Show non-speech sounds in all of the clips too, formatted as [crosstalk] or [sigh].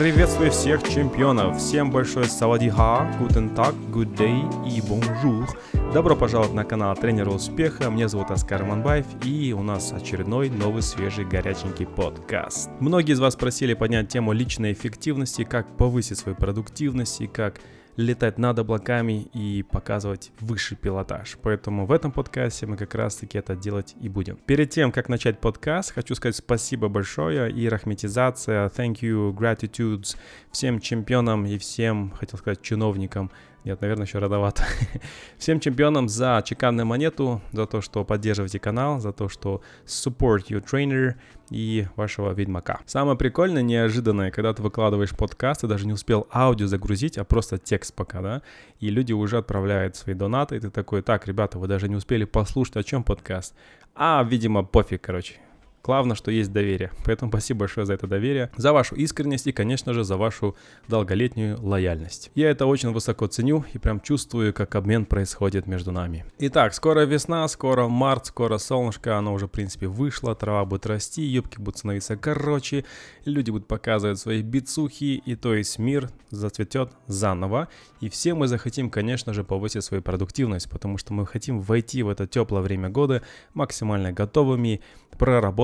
Приветствую всех чемпионов! Всем большое савадиха, guten tag, good day и bonjour. Добро пожаловать на канал Тренера Успеха. Меня зовут Оскар Манбаев и у нас очередной новый свежий горяченький подкаст. Многие из вас просили поднять тему личной эффективности, как повысить свою продуктивность и как летать над облаками и показывать высший пилотаж. Поэтому в этом подкасте мы как раз-таки это делать и будем. Перед тем, как начать подкаст, хочу сказать спасибо большое и рахметизация, thank you, gratitudes всем чемпионам и всем, хотел сказать, чиновникам, нет, наверное, еще рановато. [laughs] Всем чемпионам за чеканную монету, за то, что поддерживаете канал, за то, что support your trainer и вашего ведьмака. Самое прикольное, неожиданное, когда ты выкладываешь подкаст, ты даже не успел аудио загрузить, а просто текст пока, да, и люди уже отправляют свои донаты, и ты такой, так, ребята, вы даже не успели послушать, о чем подкаст. А, видимо, пофиг, короче. Главное, что есть доверие. Поэтому [laughs] спасибо большое за это доверие, за вашу искренность и, конечно же, за вашу долголетнюю лояльность. Я это очень высоко ценю и прям чувствую, как обмен происходит между нами. Итак, скоро весна, скоро март, скоро солнышко, оно уже, в принципе, вышло, трава будет расти, юбки будут становиться короче, люди будут показывать свои бицухи, и то есть мир зацветет заново. И все мы захотим, конечно же, повысить свою продуктивность, потому что мы хотим войти в это теплое время года максимально готовыми,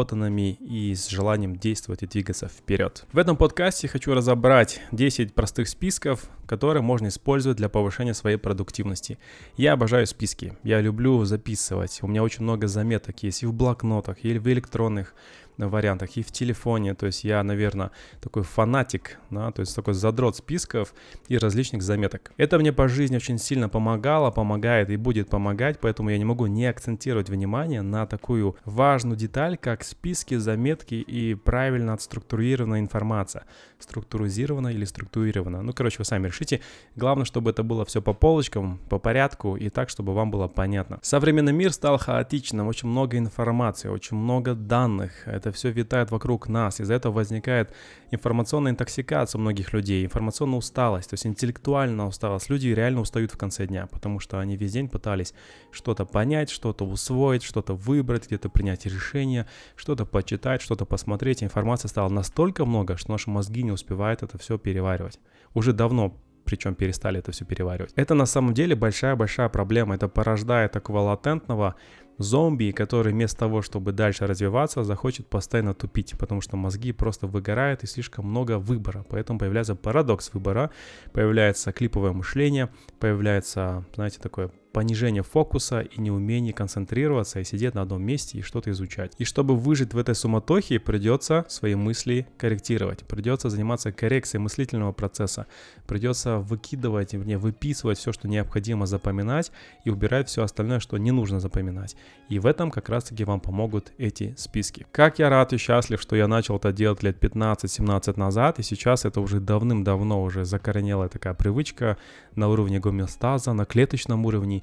проработанными и с желанием действовать и двигаться вперед. В этом подкасте хочу разобрать 10 простых списков, которые можно использовать для повышения своей продуктивности. Я обожаю списки, я люблю записывать, у меня очень много заметок есть и в блокнотах, и в электронных вариантах, и в телефоне. То есть я, наверное, такой фанатик, да, то есть такой задрот списков и различных заметок. Это мне по жизни очень сильно помогало, помогает и будет помогать, поэтому я не могу не акцентировать внимание на такую важную деталь, как списки, заметки и правильно отструктурированная информация. Структуризирована или структурирована. Ну, короче, вы сами решите. Главное, чтобы это было все по полочкам, по порядку и так, чтобы вам было понятно. Современный мир стал хаотичным, очень много информации, очень много данных. Это все витает вокруг нас. Из-за этого возникает информационная интоксикация у многих людей, информационная усталость, то есть интеллектуальная усталость. Люди реально устают в конце дня, потому что они весь день пытались что-то понять, что-то усвоить, что-то выбрать, где-то принять решение, что-то почитать, что-то посмотреть. Информации стало настолько много, что наши мозги не успевают это все переваривать. Уже давно причем перестали это все переваривать. Это на самом деле большая-большая проблема. Это порождает такого латентного зомби, который вместо того, чтобы дальше развиваться, захочет постоянно тупить, потому что мозги просто выгорают и слишком много выбора. Поэтому появляется парадокс выбора, появляется клиповое мышление, появляется, знаете, такое понижение фокуса и неумение концентрироваться и сидеть на одном месте и что-то изучать. И чтобы выжить в этой суматохе, придется свои мысли корректировать, придется заниматься коррекцией мыслительного процесса, придется выкидывать, мне выписывать все, что необходимо запоминать и убирать все остальное, что не нужно запоминать. И в этом как раз-таки вам помогут эти списки. Как я рад и счастлив, что я начал это делать лет 15-17 назад, и сейчас это уже давным-давно уже закоренелая такая привычка на уровне гомеостаза, на клеточном уровне,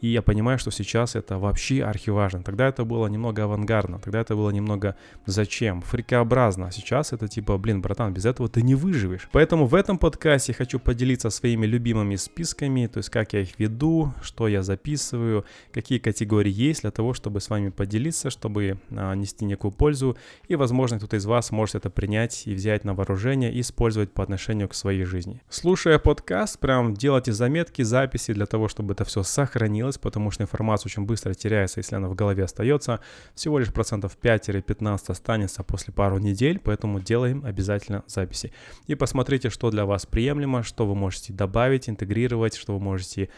и я понимаю, что сейчас это вообще архиважно. Тогда это было немного авангардно, тогда это было немного зачем, фрикообразно. А сейчас это типа, блин, братан, без этого ты не выживешь. Поэтому в этом подкасте хочу поделиться своими любимыми списками, то есть как я их веду, что я записываю, какие категории есть для того, чтобы с вами поделиться, чтобы а, нести некую пользу. И, возможно, кто-то из вас может это принять и взять на вооружение и использовать по отношению к своей жизни. Слушая подкаст, прям делайте заметки, записи для того, чтобы это все сохранить сохранилась, потому что информация очень быстро теряется, если она в голове остается. Всего лишь процентов 5-15 останется после пару недель, поэтому делаем обязательно записи. И посмотрите, что для вас приемлемо, что вы можете добавить, интегрировать, что вы можете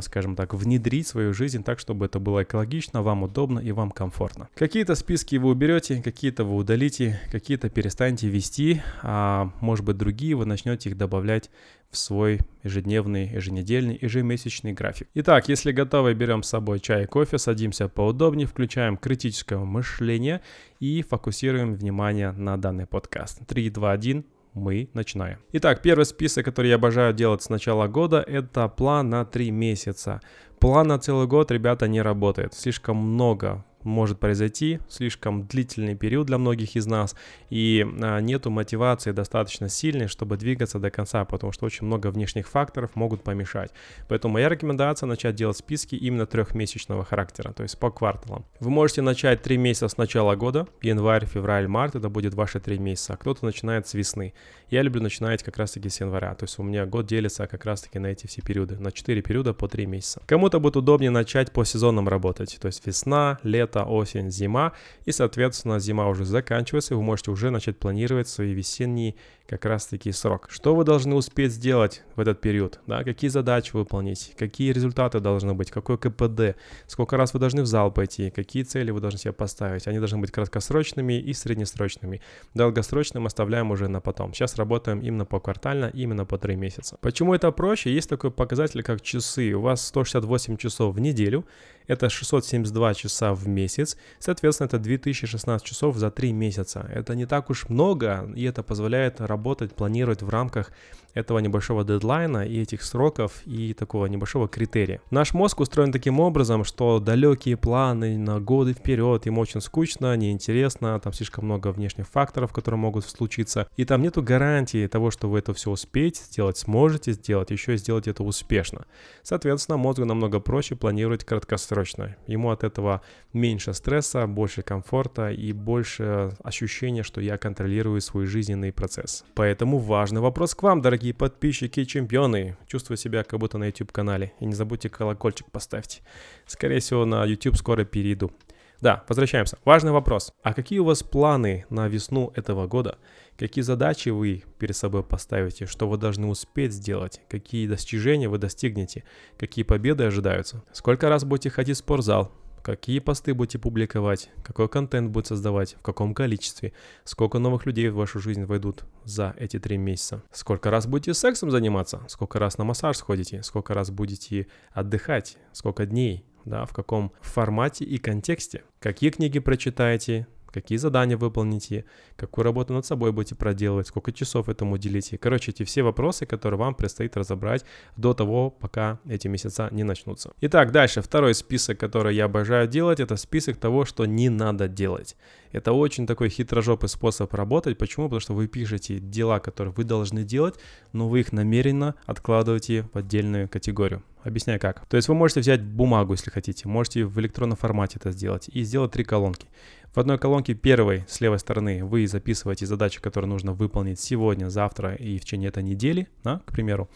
скажем так, внедрить свою жизнь так, чтобы это было экологично, вам удобно и вам комфортно. Какие-то списки вы уберете, какие-то вы удалите, какие-то перестанете вести, а может быть другие вы начнете их добавлять в свой ежедневный, еженедельный, ежемесячный график. Итак, если готовы, берем с собой чай и кофе, садимся поудобнее, включаем критическое мышление и фокусируем внимание на данный подкаст. 3, 2, 1, мы начинаем. Итак, первый список, который я обожаю делать с начала года, это план на 3 месяца. План на целый год, ребята, не работает. Слишком много может произойти, слишком длительный период для многих из нас, и а, нету мотивации достаточно сильной, чтобы двигаться до конца, потому что очень много внешних факторов могут помешать. Поэтому моя рекомендация начать делать списки именно трехмесячного характера, то есть по кварталам. Вы можете начать три месяца с начала года, январь, февраль, март, это будет ваши три месяца, а кто-то начинает с весны. Я люблю начинать как раз-таки с января, то есть у меня год делится как раз-таки на эти все периоды, на 4 периода по 3 месяца. Кому-то будет удобнее начать по сезонам работать, то есть весна, лето, осень, зима, и, соответственно, зима уже заканчивается, и вы можете уже начать планировать свои весенние как раз-таки срок. Что вы должны успеть сделать в этот период? Да? Какие задачи выполнить? Какие результаты должны быть? Какой КПД? Сколько раз вы должны в зал пойти? Какие цели вы должны себе поставить? Они должны быть краткосрочными и среднесрочными. Долгосрочным оставляем уже на потом. Сейчас работаем именно по квартально, именно по 3 месяца. Почему это проще? Есть такой показатель, как часы. У вас 168 часов в неделю, это 672 часа в месяц, соответственно, это 2016 часов за 3 месяца. Это не так уж много, и это позволяет работать, планировать в рамках этого небольшого дедлайна и этих сроков и такого небольшого критерия. Наш мозг устроен таким образом, что далекие планы на годы вперед, им очень скучно, неинтересно, там слишком много внешних факторов, которые могут случиться, и там нету гарантии того, что вы это все успеете сделать, сможете сделать, еще и сделать это успешно. Соответственно, мозгу намного проще планировать краткосрочно. Ему от этого меньше стресса, больше комфорта и больше ощущения, что я контролирую свой жизненный процесс. Поэтому важный вопрос к вам, дорогие подписчики и чемпионы. Чувствую себя как будто на YouTube-канале. И не забудьте колокольчик поставьте. Скорее всего, на YouTube скоро перейду. Да, возвращаемся. Важный вопрос. А какие у вас планы на весну этого года? Какие задачи вы перед собой поставите? Что вы должны успеть сделать? Какие достижения вы достигнете? Какие победы ожидаются? Сколько раз будете ходить в спортзал? Какие посты будете публиковать, какой контент будет создавать, в каком количестве, сколько новых людей в вашу жизнь войдут за эти три месяца, сколько раз будете сексом заниматься, сколько раз на массаж сходите, сколько раз будете отдыхать, сколько дней, да, в каком формате и контексте, какие книги прочитаете, какие задания выполните, какую работу над собой будете проделывать, сколько часов этому уделите. Короче, эти все вопросы, которые вам предстоит разобрать до того, пока эти месяца не начнутся. Итак, дальше. Второй список, который я обожаю делать, это список того, что не надо делать. Это очень такой хитрожопый способ работать. Почему? Потому что вы пишете дела, которые вы должны делать, но вы их намеренно откладываете в отдельную категорию. Объясняю как. То есть вы можете взять бумагу, если хотите, можете в электронном формате это сделать и сделать три колонки. В одной колонке первой с левой стороны вы записываете задачи, которые нужно выполнить сегодня, завтра и в течение этой недели, да, к примеру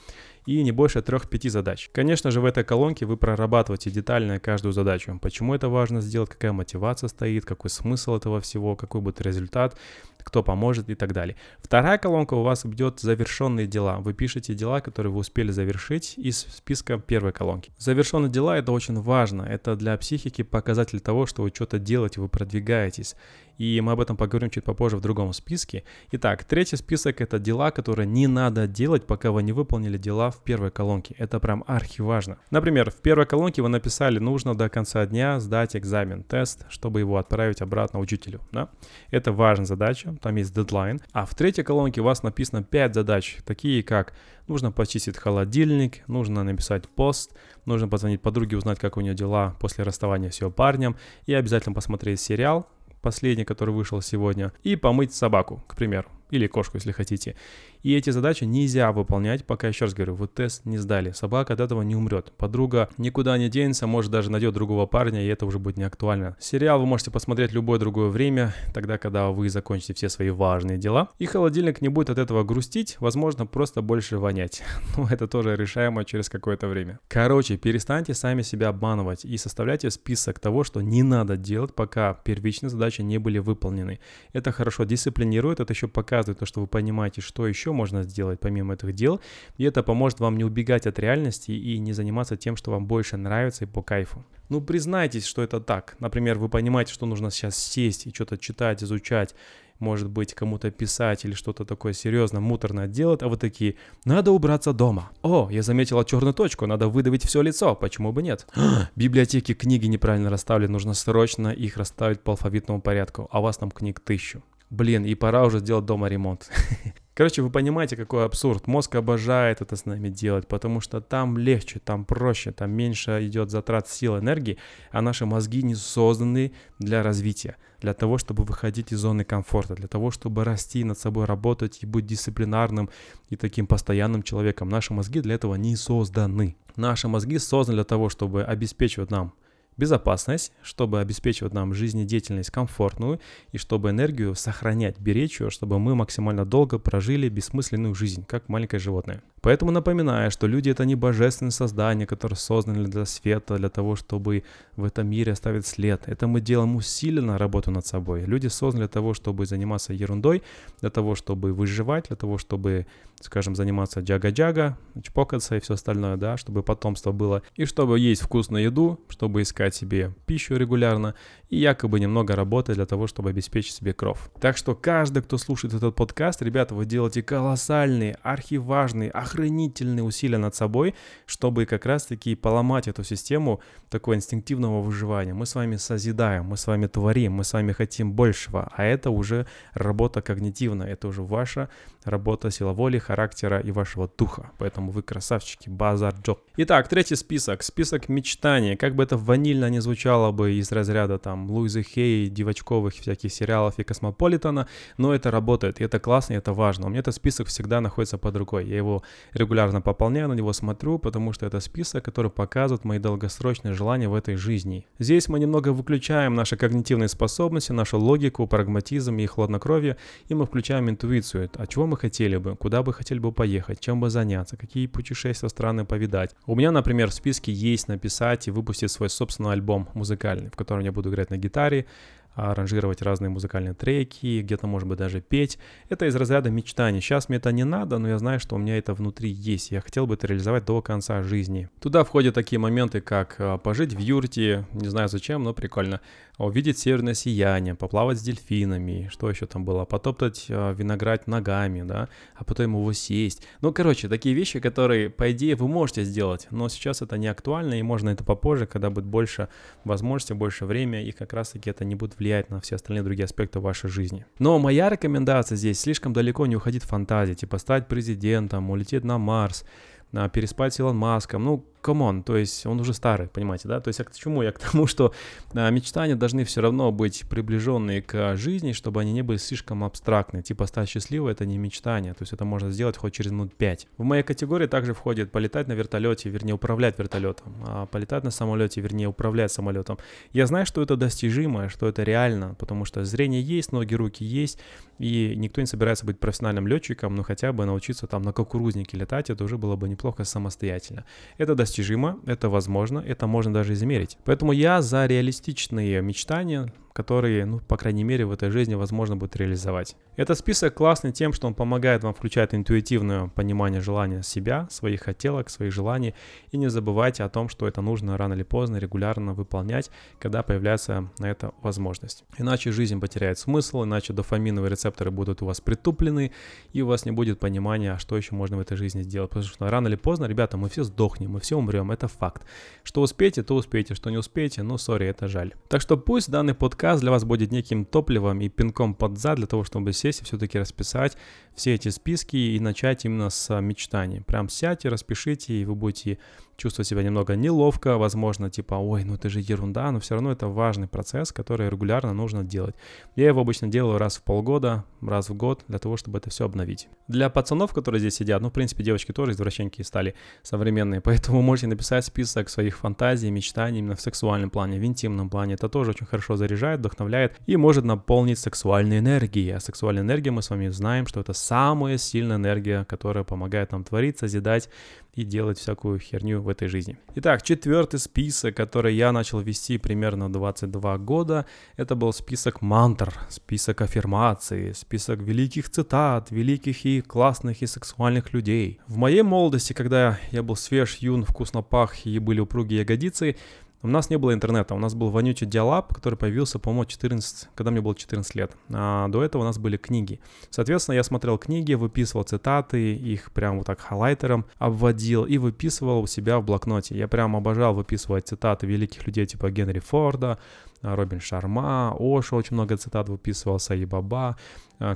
и не больше 3-5 задач. Конечно же, в этой колонке вы прорабатываете детально каждую задачу. Почему это важно сделать, какая мотивация стоит, какой смысл этого всего, какой будет результат, кто поможет и так далее. Вторая колонка у вас идет завершенные дела. Вы пишете дела, которые вы успели завершить из списка первой колонки. Завершенные дела это очень важно. Это для психики показатель того, что вы что-то делаете, вы продвигаетесь и мы об этом поговорим чуть попозже в другом списке. Итак, третий список — это дела, которые не надо делать, пока вы не выполнили дела в первой колонке. Это прям архиважно. Например, в первой колонке вы написали, нужно до конца дня сдать экзамен, тест, чтобы его отправить обратно учителю. Да? Это важная задача, там есть дедлайн. А в третьей колонке у вас написано 5 задач, такие как нужно почистить холодильник, нужно написать пост, нужно позвонить подруге, узнать, как у нее дела после расставания с ее парнем, и обязательно посмотреть сериал, последний, который вышел сегодня, и помыть собаку, к примеру, или кошку, если хотите. И эти задачи нельзя выполнять, пока, еще раз говорю, вы тест не сдали. Собака от этого не умрет. Подруга никуда не денется, может даже найдет другого парня, и это уже будет не актуально. Сериал вы можете посмотреть любое другое время, тогда, когда вы закончите все свои важные дела. И холодильник не будет от этого грустить, возможно, просто больше вонять. [laughs] Но это тоже решаемо через какое-то время. Короче, перестаньте сами себя обманывать и составляйте список того, что не надо делать, пока первичные задачи не были выполнены. Это хорошо дисциплинирует, это еще показывает то, что вы понимаете, что еще можно сделать помимо этих дел, и это поможет вам не убегать от реальности и не заниматься тем, что вам больше нравится и по кайфу. Ну, признайтесь, что это так. Например, вы понимаете, что нужно сейчас сесть и что-то читать, изучать, может быть, кому-то писать или что-то такое серьезно, муторное делать, а вы такие, надо убраться дома. О, я заметила черную точку, надо выдавить все лицо, почему бы нет? Библиотеки книги неправильно расставлены, нужно срочно их расставить по алфавитному порядку, а у вас там книг тысячу. Блин, и пора уже сделать дома ремонт. [laughs] Короче, вы понимаете, какой абсурд. Мозг обожает это с нами делать, потому что там легче, там проще, там меньше идет затрат сил, энергии, а наши мозги не созданы для развития, для того, чтобы выходить из зоны комфорта, для того, чтобы расти над собой, работать и быть дисциплинарным и таким постоянным человеком. Наши мозги для этого не созданы. Наши мозги созданы для того, чтобы обеспечивать нам безопасность, чтобы обеспечивать нам жизнедеятельность комфортную и чтобы энергию сохранять, беречь ее, чтобы мы максимально долго прожили бессмысленную жизнь, как маленькое животное. Поэтому напоминаю, что люди это не божественные создания, которые созданы для света, для того, чтобы в этом мире оставить след. Это мы делаем усиленно работу над собой. Люди созданы для того, чтобы заниматься ерундой, для того, чтобы выживать, для того, чтобы, скажем, заниматься джага-джага, чпокаться и все остальное, да, чтобы потомство было, и чтобы есть вкусную еду, чтобы искать себе пищу регулярно, и якобы немного работы для того, чтобы обеспечить себе кров. Так что каждый, кто слушает этот подкаст, ребята, вы делаете колоссальные, архиважные, охранительные усилия над собой, чтобы как раз-таки поломать эту систему такого инстинктивного выживания. Мы с вами созидаем, мы с вами творим, мы с вами хотим большего, а это уже работа когнитивная, это уже ваша работа сила воли, характера и вашего духа. Поэтому вы красавчики, базар джоб. Итак, третий список, список мечтаний. Как бы это ванильно не звучало бы из разряда там Луизы Хей, девочковых всяких сериалов и Космополитана, но это работает, и это классно, и это важно. У меня этот список всегда находится под рукой. Я его регулярно пополняю, на него смотрю, потому что это список, который показывает мои долгосрочные желания в этой жизни. Здесь мы немного выключаем наши когнитивные способности, нашу логику, прагматизм и хладнокровие, и мы включаем интуицию, а чего мы хотели бы, куда бы хотели бы поехать, чем бы заняться, какие путешествия страны повидать. У меня, например, в списке есть написать и выпустить свой собственный альбом музыкальный, в котором я буду играть на гитаре, аранжировать разные музыкальные треки, где-то, может быть, даже петь. Это из разряда мечтаний. Сейчас мне это не надо, но я знаю, что у меня это внутри есть. Я хотел бы это реализовать до конца жизни. Туда входят такие моменты, как а, пожить в юрте, не знаю зачем, но прикольно, увидеть северное сияние, поплавать с дельфинами, что еще там было, потоптать э, виноград ногами, да, а потом его съесть. Ну, короче, такие вещи, которые, по идее, вы можете сделать, но сейчас это не актуально, и можно это попозже, когда будет больше возможностей, больше времени, и как раз-таки это не будет влиять на все остальные другие аспекты вашей жизни. Но моя рекомендация здесь слишком далеко не уходить в фантазии, типа стать президентом, улететь на Марс, переспать с Илон Маском. Ну, come on, то есть он уже старый, понимаете, да? То есть я к чему? Я к [laughs] тому, что а, мечтания должны все равно быть приближенные к жизни, чтобы они не были слишком абстрактны. Типа стать счастливой — это не мечтание, то есть это можно сделать хоть через минут пять. В моей категории также входит полетать на вертолете, вернее управлять вертолетом, а полетать на самолете, вернее управлять самолетом. Я знаю, что это достижимо, что это реально, потому что зрение есть, ноги, руки есть, и никто не собирается быть профессиональным летчиком, но хотя бы научиться там на кукурузнике летать, это уже было бы неплохо самостоятельно. Это достижимо достижимо, это возможно, это можно даже измерить. Поэтому я за реалистичные мечтания, которые, ну, по крайней мере, в этой жизни возможно будет реализовать. Этот список классный тем, что он помогает вам включать интуитивное понимание желания себя, своих хотелок, своих желаний, и не забывайте о том, что это нужно рано или поздно регулярно выполнять, когда появляется на это возможность. Иначе жизнь потеряет смысл, иначе дофаминовые рецепторы будут у вас притуплены, и у вас не будет понимания, что еще можно в этой жизни сделать. Потому что рано или поздно, ребята, мы все сдохнем, мы все умрем, это факт. Что успеете, то успеете, что не успеете, ну, сори, это жаль. Так что пусть данный подкаст подкаст для вас будет неким топливом и пинком под зад для того, чтобы сесть и все-таки расписать все эти списки и начать именно с мечтаний. Прям сядьте, распишите, и вы будете чувствовать себя немного неловко, возможно, типа, ой, ну это же ерунда, но все равно это важный процесс, который регулярно нужно делать. Я его обычно делаю раз в полгода, раз в год, для того, чтобы это все обновить. Для пацанов, которые здесь сидят, ну, в принципе, девочки тоже извращенки стали современные, [laughs] поэтому можете написать список своих фантазий, мечтаний именно в сексуальном плане, в интимном плане. Это тоже очень хорошо заряжает, вдохновляет и может наполнить сексуальной энергией. А сексуальная энергия, мы с вами знаем, что это самая сильная энергия, которая помогает нам творить, созидать и делать всякую херню в этой жизни. Итак, четвертый список, который я начал вести примерно 22 года, это был список мантр, список аффирмаций, список великих цитат, великих и классных и сексуальных людей. В моей молодости, когда я был свеж, юн, вкусно пах и были упругие ягодицы, у нас не было интернета, у нас был вонючий диалаб, который появился, по-моему, 14, когда мне было 14 лет. А до этого у нас были книги. Соответственно, я смотрел книги, выписывал цитаты, их прям вот так хайлайтером обводил и выписывал у себя в блокноте. Я прям обожал выписывать цитаты великих людей типа Генри Форда, Робин Шарма, Ошо очень много цитат выписывал, Саи Баба,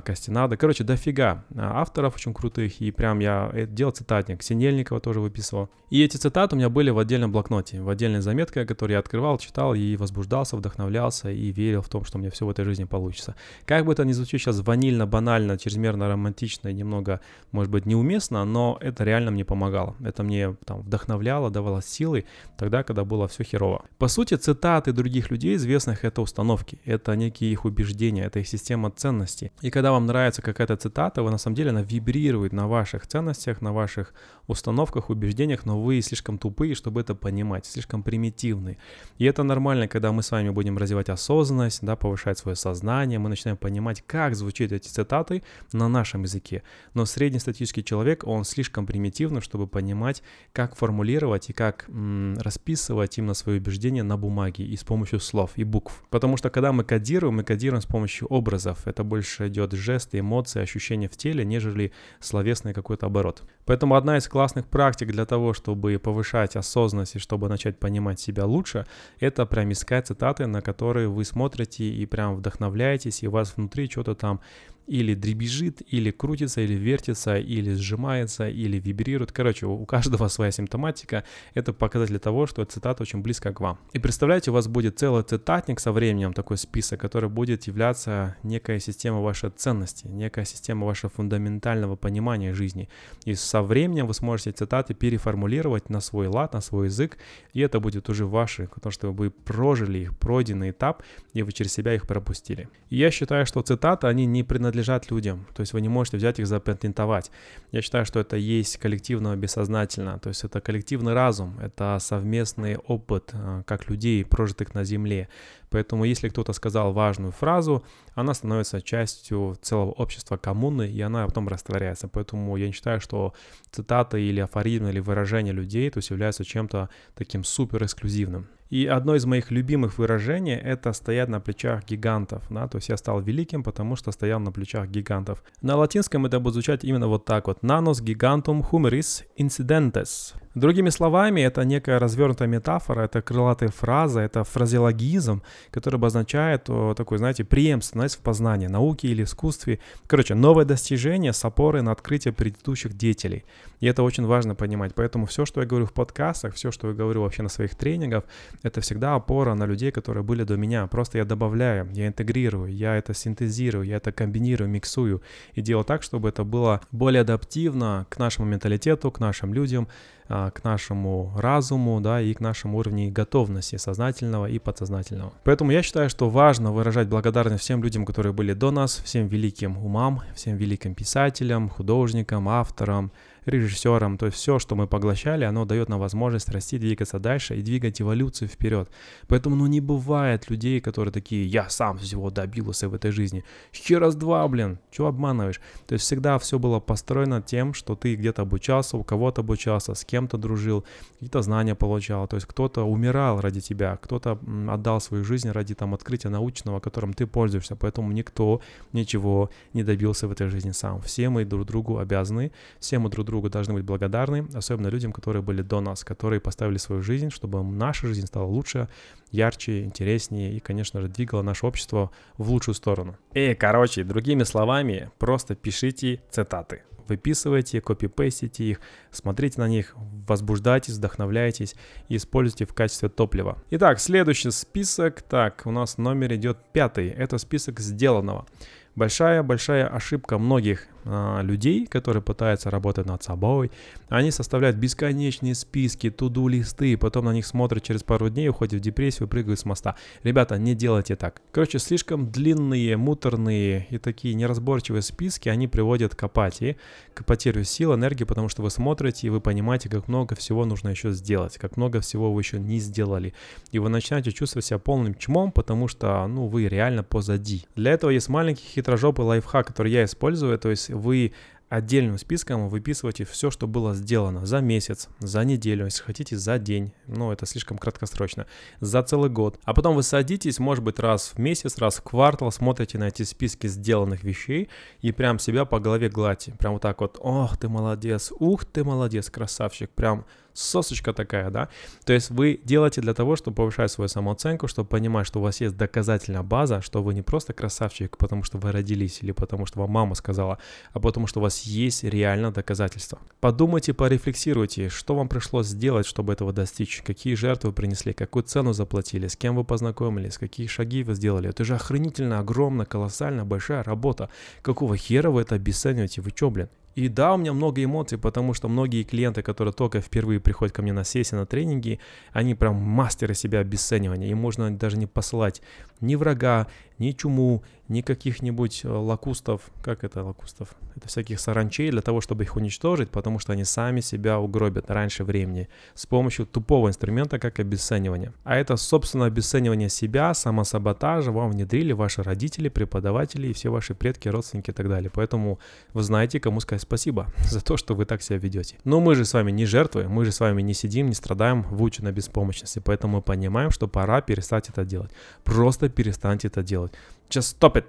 Костинада. Короче, дофига а, авторов очень крутых, и прям я делал цитатник. Синельникова тоже выписывал. И эти цитаты у меня были в отдельном блокноте, в отдельной заметке, которую я открывал, читал и возбуждался, вдохновлялся и верил в том, что у меня все в этой жизни получится. Как бы это ни звучит сейчас ванильно, банально, чрезмерно романтично и немного, может быть, неуместно, но это реально мне помогало. Это мне там вдохновляло, давало силы тогда, когда было все херово. По сути, цитаты других людей известных — это установки, это некие их убеждения, это их система ценностей. И когда вам нравится какая-то цитата, вы на самом деле она вибрирует на ваших ценностях, на ваших установках, убеждениях, но вы слишком тупые, чтобы это понимать, слишком примитивны. И это нормально, когда мы с вами будем развивать осознанность, да, повышать свое сознание, мы начинаем понимать, как звучат эти цитаты на нашем языке. Но среднестатистический человек, он слишком примитивный, чтобы понимать, как формулировать и как м- расписывать именно свои убеждения на бумаге и с помощью слов и букв. Потому что когда мы кодируем, мы кодируем с помощью образов. Это больше идет жесты, эмоции, ощущения в теле, нежели словесный какой-то оборот. Поэтому одна из классных практик для того, чтобы повышать осознанность и чтобы начать понимать себя лучше, это прям искать цитаты, на которые вы смотрите и прям вдохновляетесь, и у вас внутри что-то там или дребезжит, или крутится, или вертится, или сжимается, или вибрирует. Короче, у каждого [laughs] своя симптоматика. Это показатель того, что цитата очень близко к вам. И представляете, у вас будет целый цитатник со временем, такой список, который будет являться некая система вашей ценности, некая система вашего фундаментального понимания жизни. И со временем вы сможете цитаты переформулировать на свой лад, на свой язык, и это будет уже ваши, потому что вы прожили их, пройденный этап, и вы через себя их пропустили. И я считаю, что цитаты, они не принадлежат принадлежат людям, то есть вы не можете взять их запатентовать. Я считаю, что это есть коллективно бессознательно, то есть это коллективный разум, это совместный опыт э, как людей, прожитых на Земле. Поэтому если кто-то сказал важную фразу, она становится частью целого общества коммуны, и она потом растворяется. Поэтому я не считаю, что цитаты или афоризмы или выражения людей то есть являются чем-то таким супер эксклюзивным. И одно из моих любимых выражений — это стоять на плечах гигантов. Да? То есть я стал великим, потому что стоял на плечах гигантов. На латинском это будет звучать именно вот так вот. «Nanos gigantum humeris incidentes». Другими словами, это некая развернутая метафора, это крылатая фраза, это фразеологизм, который обозначает такой, знаете, преемственность в познании, науке или искусстве. Короче, новое достижение с опорой на открытие предыдущих деятелей. И это очень важно понимать. Поэтому все, что я говорю в подкастах, все, что я говорю вообще на своих тренингах, это всегда опора на людей, которые были до меня. Просто я добавляю, я интегрирую, я это синтезирую, я это комбинирую, миксую и делаю так, чтобы это было более адаптивно к нашему менталитету, к нашим людям, а, к нашему разуму, да, и к нашему уровню готовности сознательного и подсознательного. Поэтому я считаю, что важно выражать благодарность всем людям, которые были до нас, всем великим умам, всем великим писателям, художникам, авторам, режиссером. То есть все, что мы поглощали, оно дает нам возможность расти, двигаться дальше и двигать эволюцию вперед. Поэтому ну не бывает людей, которые такие, я сам всего добился в этой жизни. Еще раз два, блин, что обманываешь? То есть всегда все было построено тем, что ты где-то обучался, у кого-то обучался, с кем-то дружил, какие-то знания получал. То есть кто-то умирал ради тебя, кто-то отдал свою жизнь ради там открытия научного, которым ты пользуешься. Поэтому никто ничего не добился в этой жизни сам. Все мы друг другу обязаны, все мы друг другу другу должны быть благодарны, особенно людям, которые были до нас, которые поставили свою жизнь, чтобы наша жизнь стала лучше, ярче, интереснее и, конечно же, двигала наше общество в лучшую сторону. И, короче, другими словами, просто пишите цитаты. Выписывайте, копипейстите их, смотрите на них, возбуждайтесь, вдохновляйтесь и используйте в качестве топлива. Итак, следующий список. Так, у нас номер идет пятый. Это список сделанного. Большая-большая ошибка многих а, людей, которые пытаются работать над собой. Они составляют бесконечные списки, туду-листы, потом на них смотрят через пару дней, уходят в депрессию, прыгают с моста. Ребята, не делайте так. Короче, слишком длинные, муторные и такие неразборчивые списки, они приводят к апатии, к потере сил, энергии, потому что вы смотрите и вы понимаете, как много всего нужно еще сделать, как много всего вы еще не сделали. И вы начинаете чувствовать себя полным чмом, потому что, ну, вы реально позади. Для этого есть маленький хитрожопый лайфхак, который я использую, то есть вы отдельным списком выписываете все, что было сделано за месяц, за неделю, если хотите, за день. Ну, это слишком краткосрочно. За целый год. А потом вы садитесь, может быть, раз в месяц, раз в квартал, смотрите на эти списки сделанных вещей и прям себя по голове гладьте. Прям вот так вот. Ох, ты молодец. Ух, ты молодец, красавчик. Прям сосочка такая, да. То есть вы делаете для того, чтобы повышать свою самооценку, чтобы понимать, что у вас есть доказательная база, что вы не просто красавчик, потому что вы родились или потому что вам мама сказала, а потому что у вас есть реально доказательства. Подумайте, порефлексируйте, что вам пришлось сделать, чтобы этого достичь, какие жертвы принесли, какую цену заплатили, с кем вы познакомились, какие шаги вы сделали. Это же охренительно, огромно, колоссально большая работа. Какого хера вы это обесцениваете? Вы чё, блин? И да, у меня много эмоций, потому что многие клиенты, которые только впервые приходят ко мне на сессии, на тренинги, они прям мастеры себя обесценивания. Им можно даже не посылать ни врага, ни чуму, ни каких-нибудь э, лакустов, как это лакустов? Это всяких саранчей для того, чтобы их уничтожить, потому что они сами себя угробят раньше времени с помощью тупого инструмента, как обесценивание. А это, собственно, обесценивание себя, самосаботажа вам внедрили ваши родители, преподаватели и все ваши предки, родственники и так далее. Поэтому вы знаете, кому сказать спасибо [laughs] за то, что вы так себя ведете. Но мы же с вами не жертвы, мы же с вами не сидим, не страдаем в на беспомощности, поэтому мы понимаем, что пора перестать это делать. Просто перестаньте это делать. Just stop it.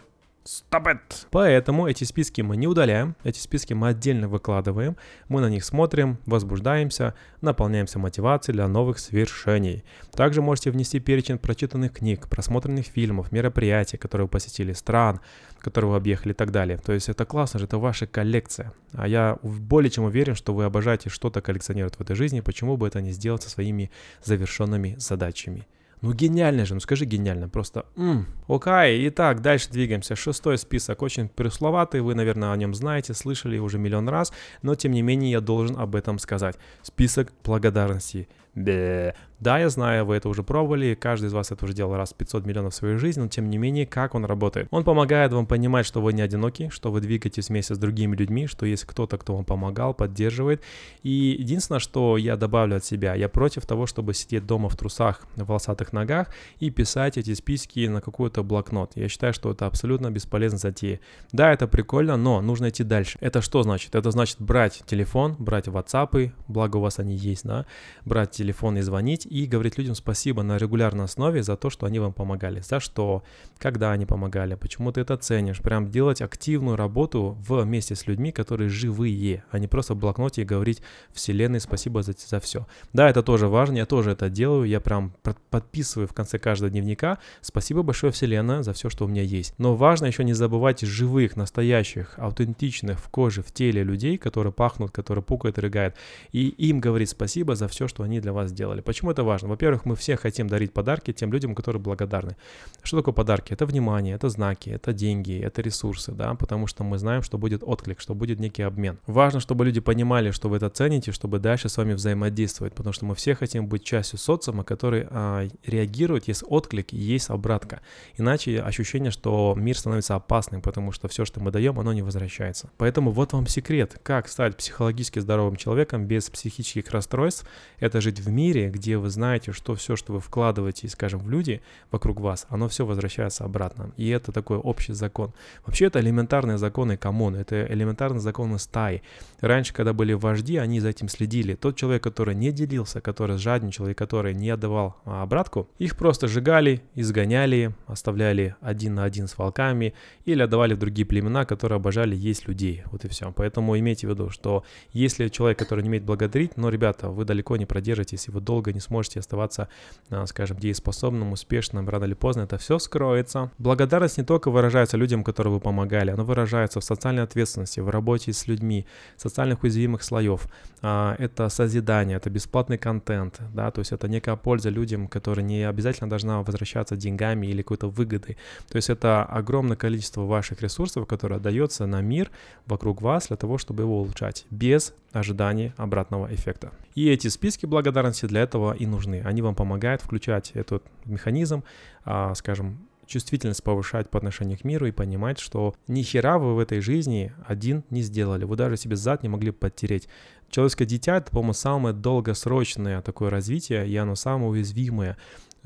Stop it! Поэтому эти списки мы не удаляем, эти списки мы отдельно выкладываем, мы на них смотрим, возбуждаемся, наполняемся мотивацией для новых свершений. Также можете внести перечень прочитанных книг, просмотренных фильмов, мероприятий, которые вы посетили, стран, которые вы объехали и так далее. То есть это классно же, это ваша коллекция. А я более чем уверен, что вы обожаете что-то коллекционировать в этой жизни, почему бы это не сделать со своими завершенными задачами. Ну гениально же, ну скажи гениально, просто м. Окей, итак, дальше двигаемся. Шестой список, очень пресловатый, вы, наверное, о нем знаете, слышали уже миллион раз, но тем не менее я должен об этом сказать. Список благодарности. Бе. Да, я знаю, вы это уже пробовали, каждый из вас это уже делал раз 500 миллионов в своей жизни, но тем не менее, как он работает? Он помогает вам понимать, что вы не одиноки, что вы двигаетесь вместе с другими людьми, что есть кто-то, кто вам помогал, поддерживает. И единственное, что я добавлю от себя, я против того, чтобы сидеть дома в трусах, в волосатых ногах и писать эти списки на какой-то блокнот. Я считаю, что это абсолютно бесполезно затея. Да, это прикольно, но нужно идти дальше. Это что значит? Это значит брать телефон, брать WhatsApp, благо у вас они есть, да, брать телефон и звонить, и говорить людям спасибо на регулярной основе за то, что они вам помогали, за что, когда они помогали, почему ты это ценишь. Прям делать активную работу вместе с людьми, которые живые, а не просто в блокноте и говорить вселенной спасибо за, за все. Да, это тоже важно, я тоже это делаю, я прям подписываю в конце каждого дневника спасибо большое вселенная за все, что у меня есть. Но важно еще не забывать живых, настоящих, аутентичных в коже, в теле людей, которые пахнут, которые пукают и рыгают, и им говорить спасибо за все, что они для вас сделали. Почему это важно? Во-первых, мы все хотим дарить подарки тем людям, которые благодарны. Что такое подарки? Это внимание, это знаки, это деньги, это ресурсы, да, потому что мы знаем, что будет отклик, что будет некий обмен. Важно, чтобы люди понимали, что вы это цените, чтобы дальше с вами взаимодействовать, потому что мы все хотим быть частью социума, который а, реагирует, есть отклик, есть обратка. Иначе ощущение, что мир становится опасным, потому что все, что мы даем, оно не возвращается. Поэтому вот вам секрет, как стать психологически здоровым человеком без психических расстройств. Это жить в мире, где вы знаете, что все, что вы вкладываете, скажем, в люди вокруг вас, оно все возвращается обратно. И это такой общий закон. Вообще это элементарные законы коммуны, это элементарные законы стаи. Раньше, когда были вожди, они за этим следили. Тот человек, который не делился, который жадничал и который не отдавал а, обратку, их просто сжигали, изгоняли, оставляли один на один с волками или отдавали в другие племена, которые обожали есть людей. Вот и все. Поэтому имейте в виду, что если человек, который не умеет благодарить, но, ребята, вы далеко не продержитесь, и вы долго не сможете оставаться, а, скажем, дееспособным, успешным, рано или поздно это все скроется. Благодарность не только выражается людям, которые вы помогали, она выражается в социальной ответственности, в работе с людьми, социальных уязвимых слоев. А, это созидание, это бесплатный контент, да, то есть это некая польза людям, которые не обязательно должна возвращаться деньгами или какой-то выгодой. То есть это огромное количество ваших ресурсов, которое отдается на мир вокруг вас для того, чтобы его улучшать, без ожиданий обратного эффекта. И эти списки благодарности для этого и нужны. Они вам помогают включать этот механизм, а, скажем, чувствительность повышать по отношению к миру и понимать, что ни хера вы в этой жизни один не сделали. Вы даже себе зад не могли подтереть. Человеческое дитя — это, по-моему, самое долгосрочное такое развитие, и оно самое уязвимое.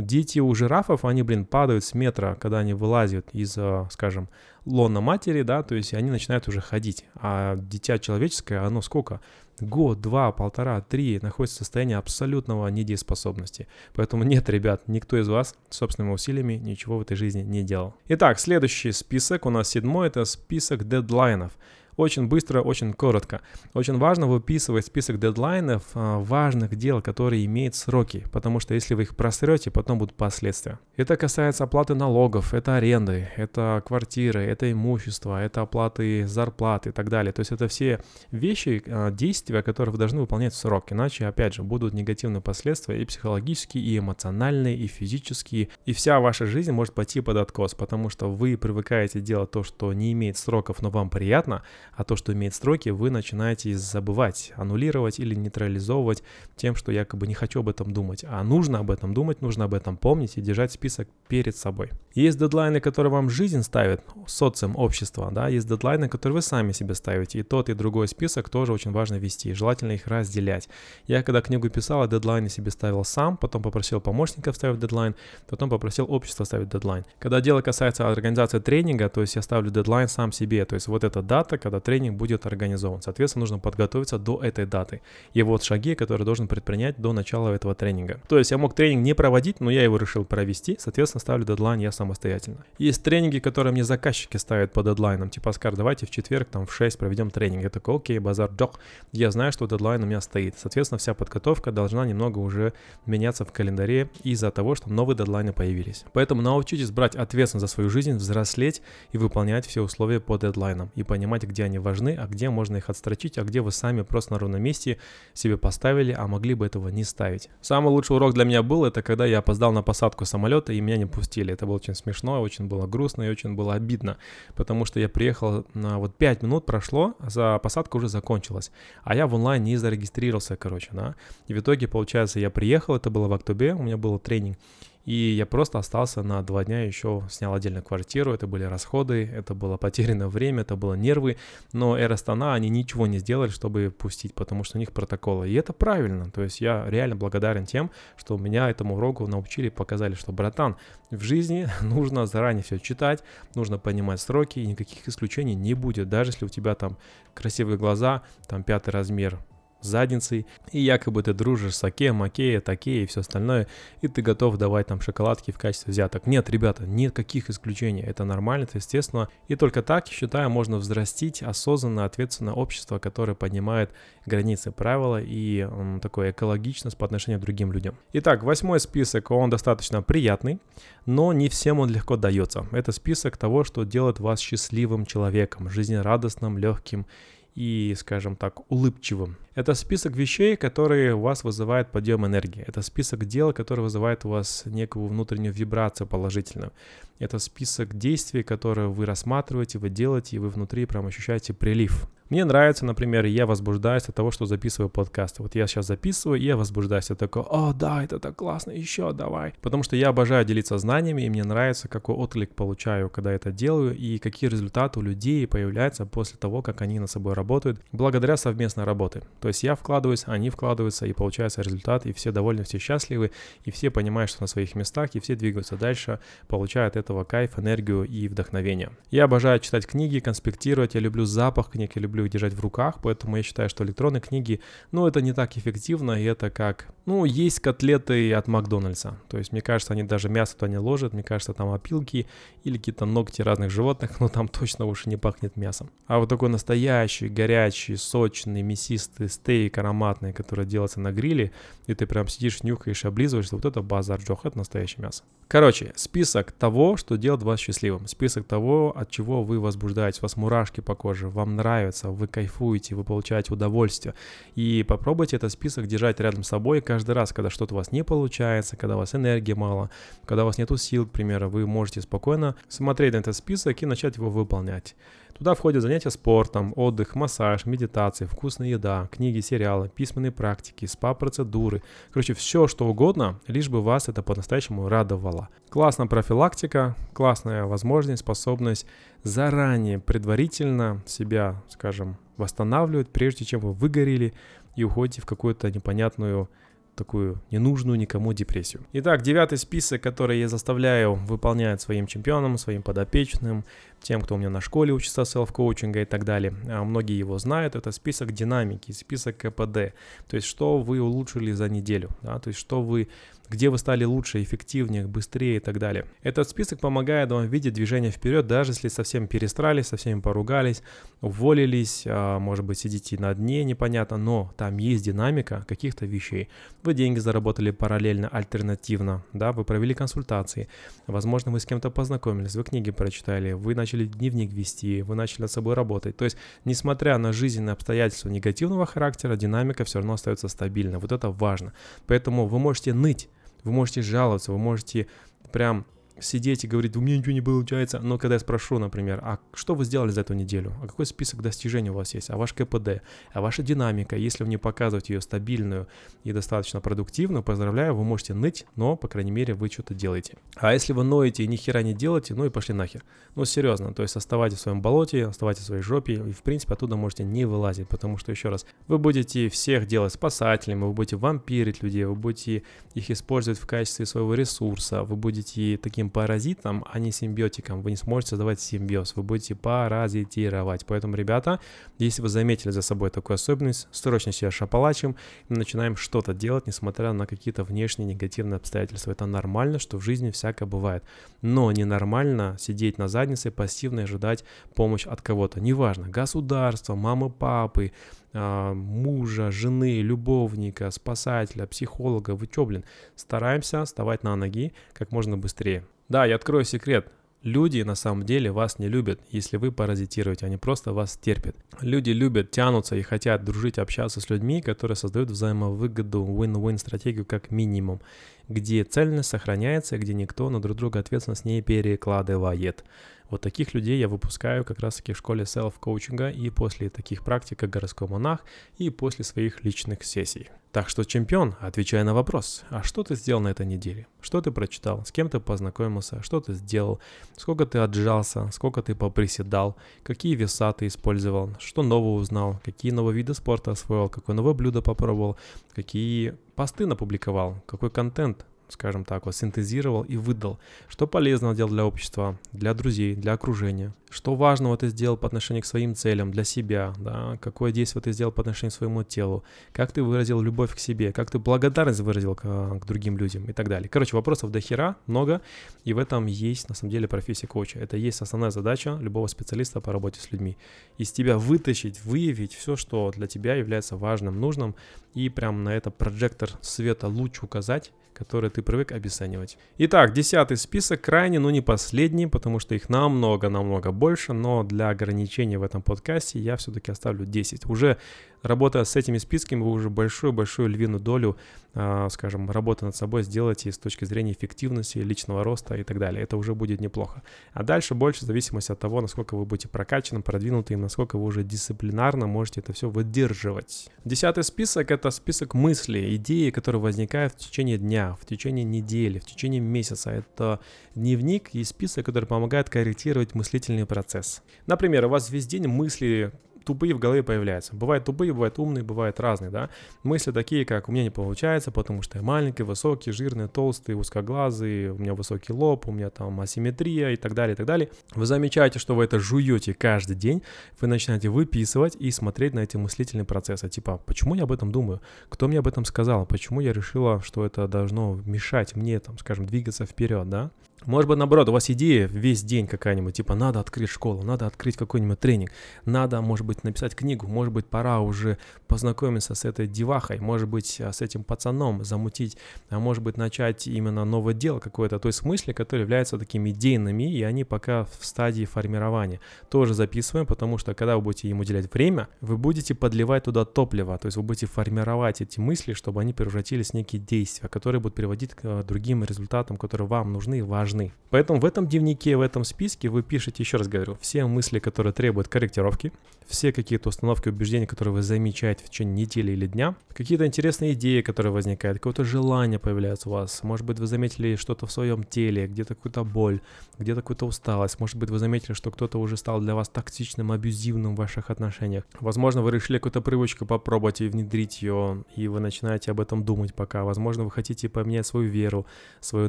Дети у жирафов, они, блин, падают с метра, когда они вылазят из, э, скажем, лона матери, да, то есть они начинают уже ходить. А дитя человеческое, оно сколько? Год, два, полтора, три находится в состоянии абсолютного недееспособности. Поэтому нет, ребят, никто из вас собственными усилиями ничего в этой жизни не делал. Итак, следующий список, у нас седьмой, это список дедлайнов. Очень быстро, очень коротко. Очень важно выписывать список дедлайнов а, важных дел, которые имеют сроки, потому что если вы их просрете, потом будут последствия. Это касается оплаты налогов, это аренды, это квартиры, это имущество, это оплаты зарплаты и так далее. То есть это все вещи, а, действия, которые вы должны выполнять в срок, иначе, опять же, будут негативные последствия и психологические, и эмоциональные, и физические, и вся ваша жизнь может пойти под откос, потому что вы привыкаете делать то, что не имеет сроков, но вам приятно, а то, что имеет строки, вы начинаете забывать, аннулировать или нейтрализовывать тем, что якобы не хочу об этом думать. А нужно об этом думать, нужно об этом помнить и держать список перед собой. Есть дедлайны, которые вам жизнь ставит, социум, общество, да, есть дедлайны, которые вы сами себе ставите, и тот, и другой список тоже очень важно вести, желательно их разделять. Я когда книгу писал, дедлайны себе ставил сам, потом попросил помощника вставить дедлайн, потом попросил общество ставить дедлайн. Когда дело касается организации тренинга, то есть я ставлю дедлайн сам себе, то есть вот эта дата, когда тренинг будет организован. Соответственно, нужно подготовиться до этой даты. И вот шаги, которые должен предпринять до начала этого тренинга. То есть я мог тренинг не проводить, но я его решил провести, соответственно, ставлю дедлайн я самостоятельно. Есть тренинги, которые мне заказчики ставят по дедлайнам, типа, Оскар, давайте в четверг там в 6 проведем тренинг. Я такой, окей, базар джок. Я знаю, что дедлайн у меня стоит. Соответственно, вся подготовка должна немного уже меняться в календаре из-за того, что новые дедлайны появились. Поэтому научитесь брать ответственность за свою жизнь, взрослеть и выполнять все условия по дедлайнам и понимать, где они важны, а где можно их отстрочить, а где вы сами просто на ровном месте себе поставили, а могли бы этого не ставить. Самый лучший урок для меня был, это когда я опоздал на посадку самолета и меня не пустили. Это было очень смешно, очень было грустно и очень было обидно, потому что я приехал, на вот 5 минут прошло, а за посадка уже закончилась, а я в онлайн не зарегистрировался, короче, да. И в итоге, получается, я приехал, это было в октябре, у меня был тренинг, и я просто остался на два дня еще, снял отдельную квартиру, это были расходы, это было потерянное время, это было нервы, но Эра Астана, они ничего не сделали, чтобы пустить, потому что у них протоколы. И это правильно, то есть я реально благодарен тем, что меня этому уроку научили, показали, что, братан, в жизни [laughs] нужно заранее все читать, нужно понимать сроки, и никаких исключений не будет, даже если у тебя там красивые глаза, там пятый размер, задницей, и якобы ты дружишь с Оке, Маке, Таке и все остальное, и ты готов давать там шоколадки в качестве взяток. Нет, ребята, никаких исключений, это нормально, это естественно, и только так, считаю, можно взрастить осознанно, ответственное общество, которое поднимает границы правила и м, такое экологичность по отношению к другим людям. Итак, восьмой список, он достаточно приятный, но не всем он легко дается. Это список того, что делает вас счастливым человеком, жизнерадостным, легким и, скажем так, улыбчивым. Это список вещей, которые у вас вызывают подъем энергии. Это список дел, которые вызывают у вас некую внутреннюю вибрацию положительную. Это список действий, которые вы рассматриваете, вы делаете, и вы внутри прям ощущаете прилив. Мне нравится, например, я возбуждаюсь от того, что записываю подкасты. Вот я сейчас записываю, и я возбуждаюсь. Я такой, о, да, это так классно, еще давай. Потому что я обожаю делиться знаниями, и мне нравится, какой отклик получаю, когда это делаю, и какие результаты у людей появляются после того, как они над собой работают, благодаря совместной работе. То есть я вкладываюсь, они вкладываются, и получается результат, и все довольны, все счастливы, и все понимают, что на своих местах, и все двигаются дальше, получают этого кайф, энергию и вдохновение. Я обожаю читать книги, конспектировать, я люблю запах книг, я люблю их держать в руках, поэтому я считаю, что электронные книги, ну, это не так эффективно, и это как, ну, есть котлеты от Макдональдса. То есть, мне кажется, они даже мясо туда не ложат, мне кажется, там опилки или какие-то ногти разных животных, [laughs] но там точно уж не пахнет мясом. А вот такой настоящий, горячий, сочный, мясистый стейк ароматный, который делается на гриле, и ты прям сидишь, нюхаешь, облизываешься, вот это базар джох, это настоящее мясо. Короче, список того, что делает вас счастливым, список того, от чего вы возбуждаетесь, у вас мурашки по коже, вам нравится, вы кайфуете, вы получаете удовольствие. И попробуйте этот список держать рядом с собой каждый раз, когда что-то у вас не получается, когда у вас энергии мало, когда у вас нету сил, к примеру, вы можете спокойно смотреть на этот список и начать его выполнять. Туда входят занятия спортом, отдых, массаж, медитация, вкусная еда, книги, сериалы, письменные практики, спа-процедуры. Короче, все что угодно, лишь бы вас это по-настоящему радовало. Классная профилактика, классная возможность, способность заранее, предварительно себя, скажем, восстанавливать, прежде чем вы выгорели и уходите в какую-то непонятную такую ненужную никому депрессию. Итак, девятый список, который я заставляю выполнять своим чемпионам, своим подопечным, тем, кто у меня на школе учится селф-коучинга и так далее. А многие его знают, это список динамики, список КПД. То есть, что вы улучшили за неделю, да, то есть, что вы где вы стали лучше, эффективнее, быстрее и так далее. Этот список помогает вам видеть движение вперед, даже если совсем перестрались, со всеми поругались, уволились, а, может быть, сидите на дне, непонятно, но там есть динамика каких-то вещей. Вы деньги заработали параллельно, альтернативно, да, вы провели консультации, возможно, вы с кем-то познакомились, вы книги прочитали, вы начали дневник вести, вы начали над собой работать. То есть, несмотря на жизненные обстоятельства негативного характера, динамика все равно остается стабильной. Вот это важно. Поэтому вы можете ныть, вы можете жаловаться, вы можете прям сидеть и говорить, у меня ничего не получается. Но когда я спрошу, например, а что вы сделали за эту неделю? А какой список достижений у вас есть? А ваш КПД? А ваша динамика? Если вы не показываете ее стабильную и достаточно продуктивную, поздравляю, вы можете ныть, но, по крайней мере, вы что-то делаете. А если вы ноете и ни хера не делаете, ну и пошли нахер. Ну, серьезно, то есть оставайтесь в своем болоте, оставайтесь в своей жопе, и, в принципе, оттуда можете не вылазить, потому что, еще раз, вы будете всех делать спасателями, вы будете вампирить людей, вы будете их использовать в качестве своего ресурса, вы будете таким паразитом, а не симбиотиком. Вы не сможете создавать симбиоз, вы будете паразитировать. Поэтому, ребята, если вы заметили за собой такую особенность, срочно себя шапалачим и начинаем что-то делать, несмотря на какие-то внешние негативные обстоятельства. Это нормально, что в жизни всякое бывает. Но ненормально сидеть на заднице пассивно и ожидать помощь от кого-то. Неважно, государство, мамы, папы, мужа, жены, любовника, спасателя, психолога. Вы чё, блин? Стараемся вставать на ноги как можно быстрее. Да, я открою секрет. Люди на самом деле вас не любят, если вы паразитируете, они просто вас терпят. Люди любят, тянутся и хотят дружить, общаться с людьми, которые создают взаимовыгоду, win-win стратегию как минимум, где цельность сохраняется, где никто на друг друга ответственность не перекладывает. Вот таких людей я выпускаю как раз-таки в школе селф-коучинга и после таких практик, как городской монах, и после своих личных сессий. Так что, чемпион, отвечая на вопрос, а что ты сделал на этой неделе? Что ты прочитал? С кем ты познакомился? Что ты сделал? Сколько ты отжался? Сколько ты поприседал? Какие веса ты использовал? Что нового узнал? Какие новые виды спорта освоил? Какое новое блюдо попробовал? Какие посты напубликовал? Какой контент скажем так, вот синтезировал и выдал, что полезного делал для общества, для друзей, для окружения, что важного ты сделал по отношению к своим целям, для себя, да, какое действие ты сделал по отношению к своему телу, как ты выразил любовь к себе, как ты благодарность выразил к, к другим людям и так далее. Короче, вопросов до хера много, и в этом есть, на самом деле, профессия коуча. Это есть основная задача любого специалиста по работе с людьми. Из тебя вытащить, выявить все, что для тебя является важным, нужным, и прям на это прожектор света луч указать, который ты привык обесценивать. Итак, десятый список крайне, но не последний, потому что их намного-намного больше, но для ограничения в этом подкасте я все-таки оставлю 10. Уже работая с этими списками, вы уже большую-большую львиную долю, э, скажем, работы над собой сделаете с точки зрения эффективности, личного роста и так далее. Это уже будет неплохо. А дальше больше в зависимости от того, насколько вы будете прокачанным, продвинутым, насколько вы уже дисциплинарно можете это все выдерживать. Десятый список — это список мыслей, идеи, которые возникают в течение дня, в течение недели, в течение месяца. Это дневник и список, который помогает корректировать мыслительный процесс. Например, у вас весь день мысли тупые в голове появляются. Бывают тупые, бывают умные, бывают разные, да. Мысли такие, как у меня не получается, потому что я маленький, высокий, жирный, толстый, узкоглазый, у меня высокий лоб, у меня там асимметрия и так далее, и так далее. Вы замечаете, что вы это жуете каждый день, вы начинаете выписывать и смотреть на эти мыслительные процессы. Типа, почему я об этом думаю? Кто мне об этом сказал? Почему я решила, что это должно мешать мне, там, скажем, двигаться вперед, да? Может быть, наоборот, у вас идея весь день какая-нибудь, типа, надо открыть школу, надо открыть какой-нибудь тренинг, надо, может быть, написать книгу, может быть, пора уже познакомиться с этой девахой, может быть, а, с этим пацаном замутить, а может быть, начать именно новое дело какое-то, то есть мысли, которые являются такими идейными, и они пока в стадии формирования. Тоже записываем, потому что, когда вы будете им уделять время, вы будете подливать туда топливо, то есть вы будете формировать эти мысли, чтобы они превратились в некие действия, которые будут приводить к а, другим результатам, которые вам нужны и важны важны. Поэтому в этом дневнике, в этом списке вы пишете, еще раз говорю, все мысли, которые требуют корректировки, все какие-то установки, убеждения, которые вы замечаете в течение недели или дня, какие-то интересные идеи, которые возникают, какое-то желание появляется у вас, может быть, вы заметили что-то в своем теле, где-то какую-то боль, где-то какую-то усталость, может быть, вы заметили, что кто-то уже стал для вас токсичным, абьюзивным в ваших отношениях. Возможно, вы решили какую-то привычку попробовать и внедрить ее, и вы начинаете об этом думать пока. Возможно, вы хотите поменять свою веру, свое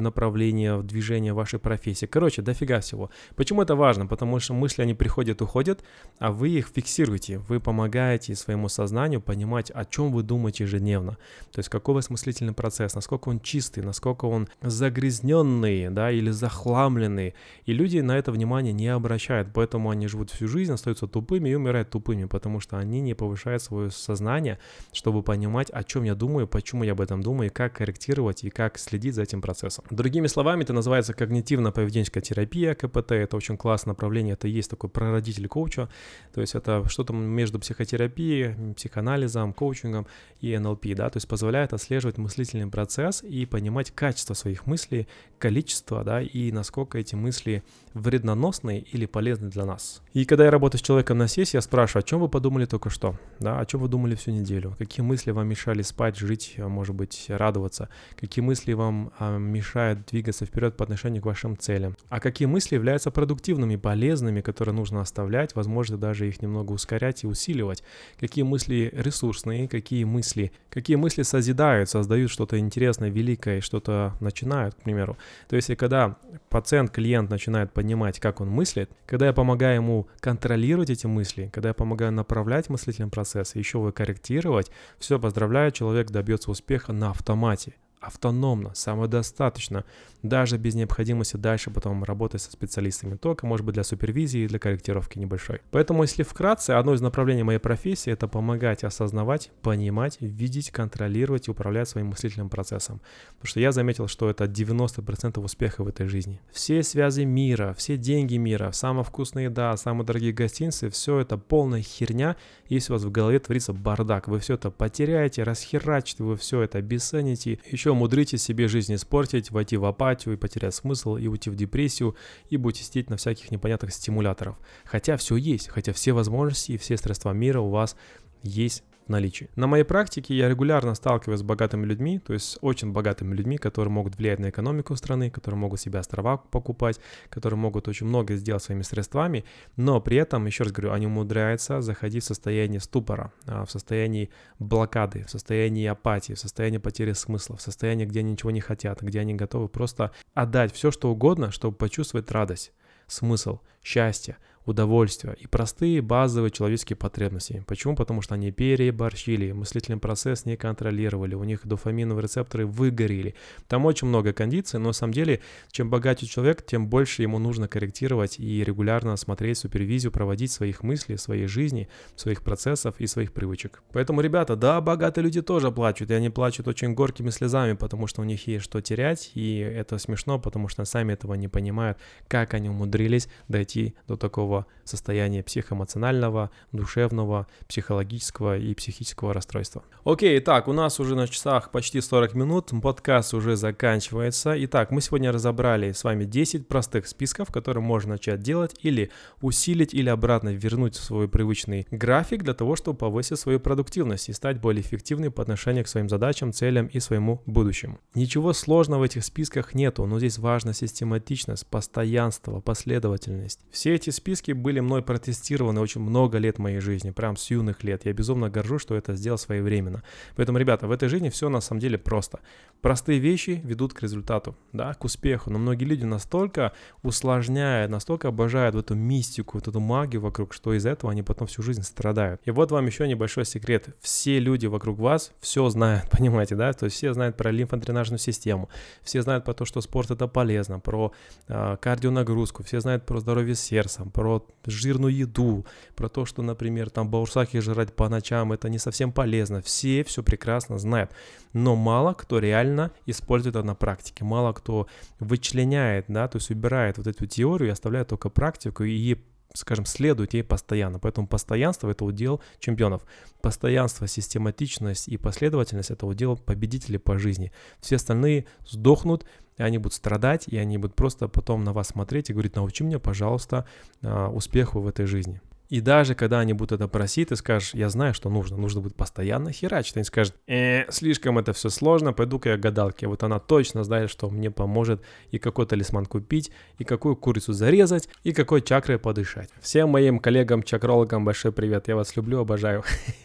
направление в движении улучшение вашей профессии. Короче, дофига всего. Почему это важно? Потому что мысли, они приходят, уходят, а вы их фиксируете. Вы помогаете своему сознанию понимать, о чем вы думаете ежедневно. То есть какой смыслительный процесс, насколько он чистый, насколько он загрязненный, да, или захламленный. И люди на это внимание не обращают, поэтому они живут всю жизнь, остаются тупыми и умирают тупыми, потому что они не повышают свое сознание, чтобы понимать, о чем я думаю, почему я об этом думаю, и как корректировать и как следить за этим процессом. Другими словами, это называется когнитивно-поведенческая терапия, КПТ, это очень классное направление, это есть такой прародитель коуча, то есть это что-то между психотерапией, психоанализом, коучингом и НЛП, да, то есть позволяет отслеживать мыслительный процесс и понимать качество своих мыслей, количество, да, и насколько эти мысли вредноносные или полезны для нас. И когда я работаю с человеком на сессии, я спрашиваю, о чем вы подумали только что, да, о чем вы думали всю неделю, какие мысли вам мешали спать, жить, может быть, радоваться, какие мысли вам а, мешают двигаться вперед по отношению к вашим целям, а какие мысли являются продуктивными, полезными, которые нужно оставлять, возможно, даже их немного ускорять и усиливать, какие мысли ресурсные, какие мысли, какие мысли созидают, создают что-то интересное, великое, что-то начинают, к примеру. То есть, когда пациент, клиент начинает понимать, как он мыслит, когда я помогаю ему контролировать эти мысли, когда я помогаю направлять мыслительный процесс, еще его корректировать, все, поздравляю, человек добьется успеха на автомате автономно, самодостаточно, даже без необходимости дальше потом работать со специалистами, только, может быть, для супервизии и для корректировки небольшой. Поэтому, если вкратце, одно из направлений моей профессии — это помогать осознавать, понимать, видеть, контролировать и управлять своим мыслительным процессом. Потому что я заметил, что это 90% успеха в этой жизни. Все связи мира, все деньги мира, самая вкусная еда, самые дорогие гостиницы — все это полная херня, если у вас в голове творится бардак. Вы все это потеряете, расхерачите, вы все это обесцените, еще умудритесь себе жизнь испортить, войти в апатию и потерять смысл, и уйти в депрессию, и будете сидеть на всяких непонятных стимуляторов. Хотя все есть, хотя все возможности и все средства мира у вас есть в наличии. На моей практике я регулярно сталкиваюсь с богатыми людьми, то есть очень богатыми людьми, которые могут влиять на экономику страны, которые могут себе острова покупать, которые могут очень много сделать своими средствами, но при этом, еще раз говорю, они умудряются заходить в состояние ступора, а, в состоянии блокады, в состоянии апатии, в состоянии потери смысла, в состоянии, где они ничего не хотят, где они готовы просто отдать все, что угодно, чтобы почувствовать радость, смысл, счастье, удовольствия и простые базовые человеческие потребности. Почему? Потому что они переборщили, мыслительный процесс не контролировали, у них дофаминовые рецепторы выгорели. Там очень много кондиций, но на самом деле, чем богаче человек, тем больше ему нужно корректировать и регулярно смотреть супервизию, проводить своих мыслей, своей жизни, своих процессов и своих привычек. Поэтому, ребята, да, богатые люди тоже плачут, и они плачут очень горькими слезами, потому что у них есть что терять, и это смешно, потому что сами этого не понимают, как они умудрились дойти до такого такого состояния психоэмоционального, душевного, психологического и психического расстройства. Окей, итак, у нас уже на часах почти 40 минут, подкаст уже заканчивается. Итак, мы сегодня разобрали с вами 10 простых списков, которые можно начать делать или усилить, или обратно вернуть в свой привычный график для того, чтобы повысить свою продуктивность и стать более эффективным по отношению к своим задачам, целям и своему будущему. Ничего сложного в этих списках нету, но здесь важна систематичность, постоянство, последовательность. Все эти списки диски были мной протестированы очень много лет моей жизни, прям с юных лет. Я безумно горжусь, что это сделал своевременно. Поэтому, ребята, в этой жизни все на самом деле просто. Простые вещи ведут к результату, да, к успеху. Но многие люди настолько усложняют, настолько обожают в эту мистику, вот эту магию вокруг, что из этого они потом всю жизнь страдают. И вот вам еще небольшой секрет. Все люди вокруг вас все знают, [laughs] понимаете, да? То есть все знают про лимфодренажную систему, все знают про то, что спорт это полезно, про э, кардионагрузку, все знают про здоровье сердца, про жирную еду, про то, что, например, там баурсаки жрать по ночам, это не совсем полезно. Все все прекрасно знают. Но мало кто реально использует это на практике. Мало кто вычленяет, да, то есть убирает вот эту теорию и оставляет только практику и скажем, следует ей постоянно. Поэтому постоянство — это удел чемпионов. Постоянство, систематичность и последовательность — это удел победителей по жизни. Все остальные сдохнут, и они будут страдать, и они будут просто потом на вас смотреть и говорить, научи меня, пожалуйста, а, успеху в этой жизни. И даже когда они будут это просить, ты скажешь, я знаю, что нужно, нужно будет постоянно херачить. Они скажут, э, слишком это все сложно, пойду-ка я гадалке. Вот она точно знает, что мне поможет и какой талисман купить, и какую курицу зарезать, и какой чакрой подышать. Всем моим коллегам-чакрологам большой привет, я вас люблю, обожаю. [laughs]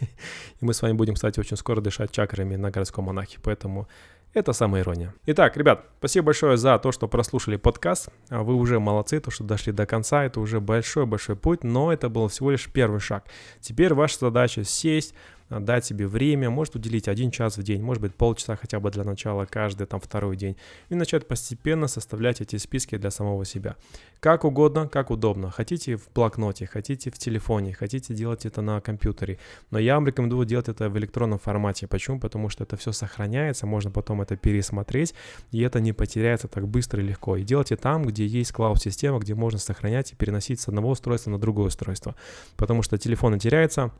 И мы с вами будем, кстати, очень скоро дышать чакрами на городском монахе, поэтому Это самая ирония. Итак, ребят, спасибо большое за то, что прослушали подкаст. А вы уже молодцы, то, что дошли до конца. Это уже большой-большой путь, но это был всего лишь первый шаг. Теперь ваша задача сесть, дать себе время, может уделить один час в день, может быть полчаса хотя бы для начала каждый там второй день, и начать постепенно составлять эти списки для самого себя. Как угодно, как удобно. Хотите в блокноте, хотите в телефоне, хотите делать это на компьютере, но я вам рекомендую делать это в электронном формате. Почему? Потому что это все сохраняется, можно потом это пересмотреть, и это не потеряется так быстро и легко. И делайте там, где есть клауд-система, где можно сохранять и переносить с одного устройства на другое устройство. Потому что телефоны теряются,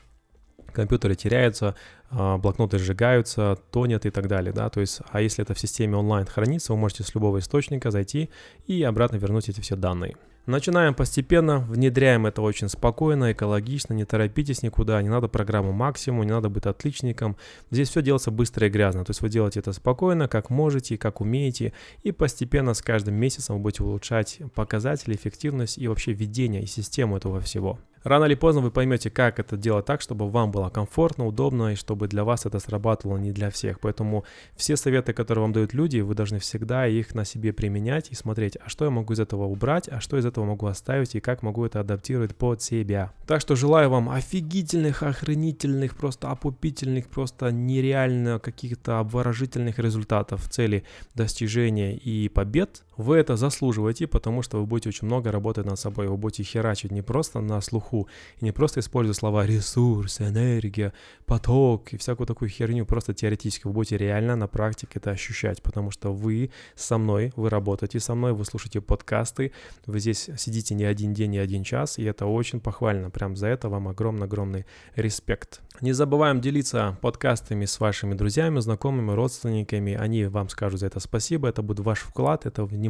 компьютеры теряются, а, блокноты сжигаются, тонет и так далее, да, то есть, а если это в системе онлайн хранится, вы можете с любого источника зайти и обратно вернуть эти все данные. Начинаем постепенно, внедряем это очень спокойно, экологично, не торопитесь никуда, не надо программу максимум, не надо быть отличником. Здесь все делается быстро и грязно, то есть вы делаете это спокойно, как можете, как умеете, и постепенно с каждым месяцем вы будете улучшать показатели, эффективность и вообще ведение и систему этого всего. Рано или поздно вы поймете, как это делать так, чтобы вам было комфортно, удобно и чтобы для вас это срабатывало не для всех. Поэтому все советы, которые вам дают люди, вы должны всегда их на себе применять и смотреть, а что я могу из этого убрать, а что из этого могу оставить и как могу это адаптировать под себя. Так что желаю вам офигительных, охренительных, просто опупительных, просто нереально каких-то обворожительных результатов в цели достижения и побед. Вы это заслуживаете, потому что вы будете очень много работать над собой, вы будете херачить не просто на слуху. И не просто используя слова ресурс, энергия, поток и всякую такую херню, просто теоретически вы будете реально на практике это ощущать, потому что вы со мной, вы работаете со мной, вы слушаете подкасты, вы здесь сидите не один день, не один час, и это очень похвально. Прям за это вам огромный-огромный респект. Не забываем делиться подкастами с вашими друзьями, знакомыми, родственниками. Они вам скажут за это спасибо. Это будет ваш вклад, это внимание,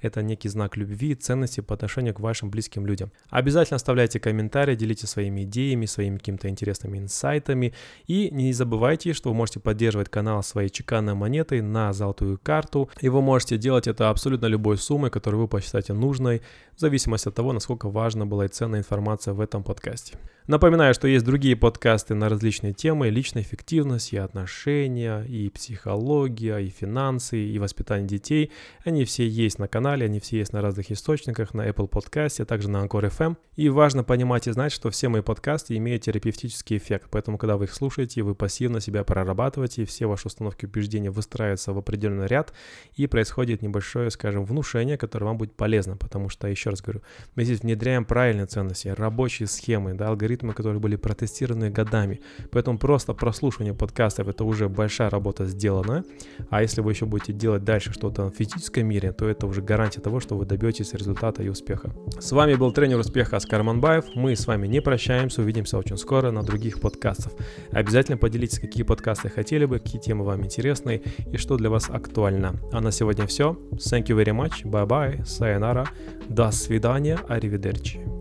это некий знак любви, ценности по отношению к вашим близким людям. Обязательно оставляйте комментарии, делитесь своими идеями, своими какими-то интересными инсайтами. И не забывайте, что вы можете поддерживать канал своей чеканной монетой на золотую карту. И вы можете делать это абсолютно любой суммой, которую вы посчитаете нужной, в зависимости от того, насколько важна была и ценная информация в этом подкасте. Напоминаю, что есть другие подкасты на различные темы, личная эффективность, и отношения, и психология, и финансы, и воспитание детей. Они все есть на канале, они все есть на разных источниках, на Apple Podcast, а также на Anchor FM. И важно понимать и знать, что все мои подкасты имеют терапевтический эффект, поэтому когда вы их слушаете, вы пассивно себя прорабатываете, и все ваши установки убеждения выстраиваются в определенный ряд, и происходит небольшое, скажем, внушение, которое вам будет полезно, потому что, еще раз говорю, мы здесь внедряем правильные ценности, рабочие схемы, да, алгоритмы алгоритмы, которые были протестированы годами. Поэтому просто прослушивание подкастов это уже большая работа сделана. А если вы еще будете делать дальше что-то в физическом мире, то это уже гарантия того, что вы добьетесь результата и успеха. С вами был тренер успеха Оскар Манбаев. Мы с вами не прощаемся, увидимся очень скоро на других подкастах. Обязательно поделитесь, какие подкасты хотели бы, какие темы вам интересны и что для вас актуально. А на сегодня все. Thank you very much. Bye bye. Sayonara. До свидания. Arrivederci.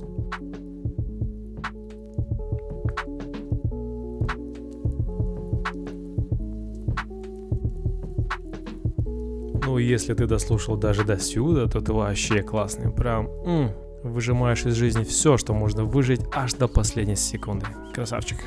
Ну, если ты дослушал даже до сюда, то ты вообще классный. Прям м, выжимаешь из жизни все, что можно выжить аж до последней секунды. Красавчик.